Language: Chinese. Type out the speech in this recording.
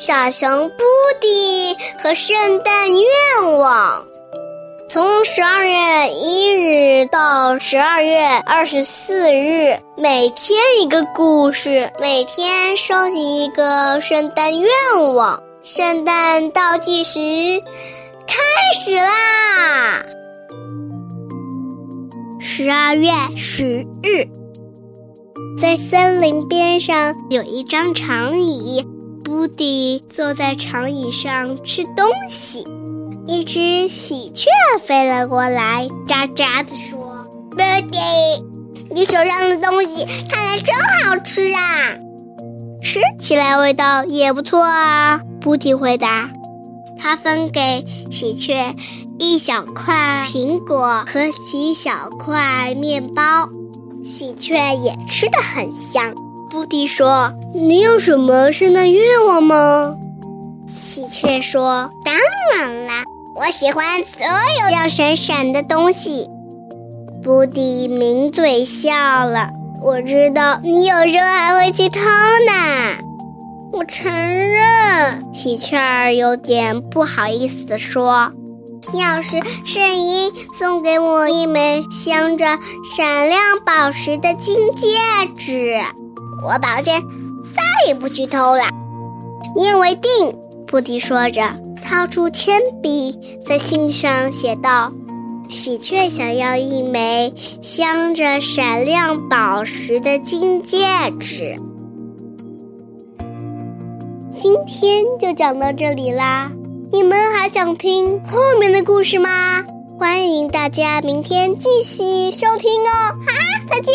小熊布迪和圣诞愿望。从十二月一日到十二月二十四日，每天一个故事，每天收集一个圣诞愿望。圣诞倒计时开始啦！十二月十日，在森林边上有一张长椅，布迪坐在长椅上吃东西。一只喜鹊飞了过来，喳喳地说：“布迪，你手上的东西看来真好吃啊，吃起来味道也不错啊。”布迪回答。他分给喜鹊一小块苹果和几小块面包，喜鹊也吃得很香。布迪说：“你有什么圣诞愿望吗？”喜鹊说：“当然啦。”我喜欢所有亮闪闪的东西。布迪抿嘴笑了。我知道你有时候还会去偷呢。我承认。喜鹊儿有点不好意思地说：“要是圣婴送给我一枚镶着闪亮宝石的金戒指，我保证再也不去偷了。”言为定。布迪说着。掏出铅笔，在信上写道：“喜鹊想要一枚镶着闪亮宝石的金戒指。”今天就讲到这里啦，你们还想听后面的故事吗？欢迎大家明天继续收听哦！哈，再见。